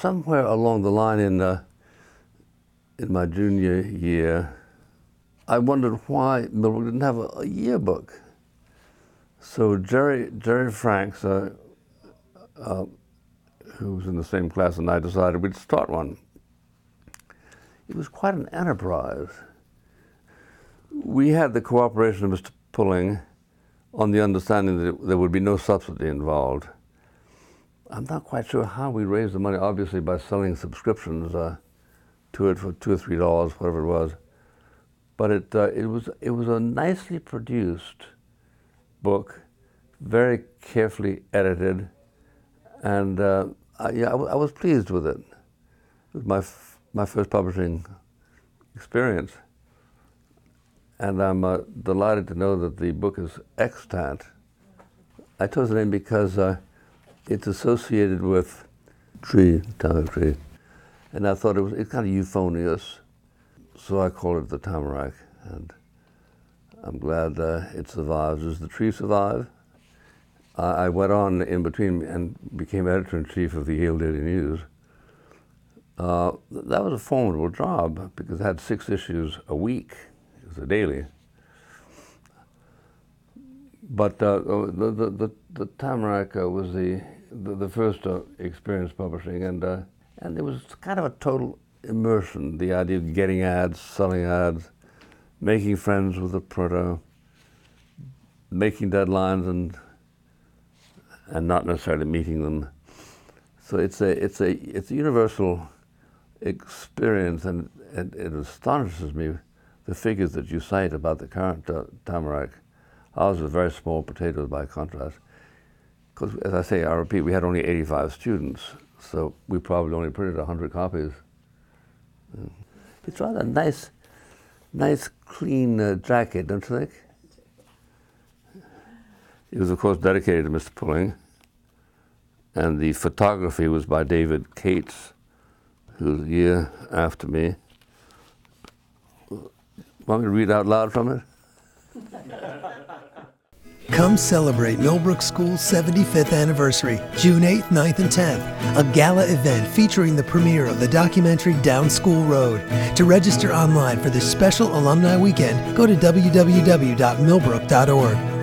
somewhere along the line in, uh, in my junior year, I wondered why Millbrook didn't have a, a yearbook. So Jerry, Jerry Franks, uh, uh, who was in the same class, and I decided we'd start one. It was quite an enterprise. We had the cooperation of Mr. Pulling on the understanding that there would be no subsidy involved. I'm not quite sure how we raised the money, obviously by selling subscriptions uh, to it for two or three dollars, whatever it was. But it, uh, it, was, it was a nicely produced book, very carefully edited, and uh, I, yeah, I, w- I was pleased with it. It was my, f- my first publishing experience. And I'm uh, delighted to know that the book is extant. I chose the name because uh, it's associated with tree, tamarack tree. And I thought it was it's kind of euphonious. So I called it the tamarack. And I'm glad uh, it survives. Does the tree survive? I went on in between and became editor in chief of the Yale Daily News. Uh, that was a formidable job because I had six issues a week. It was a daily. But uh, the, the, the, the, Tamarack uh, was the, the, the first uh, experience publishing, and, uh, and it was kind of a total immersion the idea of getting ads, selling ads, making friends with the printer, making deadlines, and and not necessarily meeting them. So it's a it's a it's a universal experience, and, and it astonishes me the figures that you cite about the current uh, Tamarack. Ours is very small potatoes by contrast. Because, as I say, I repeat, we had only 85 students, so we probably only printed 100 copies. It's rather a nice, nice, clean uh, jacket, don't you think? It was, of course, dedicated to Mr. Pulling, and the photography was by David Cates, who's a year after me. Want me to read out loud from it? Come celebrate Millbrook School's 75th anniversary, June 8th, 9th, and 10th. A gala event featuring the premiere of the documentary Down School Road. To register online for this special alumni weekend, go to www.millbrook.org.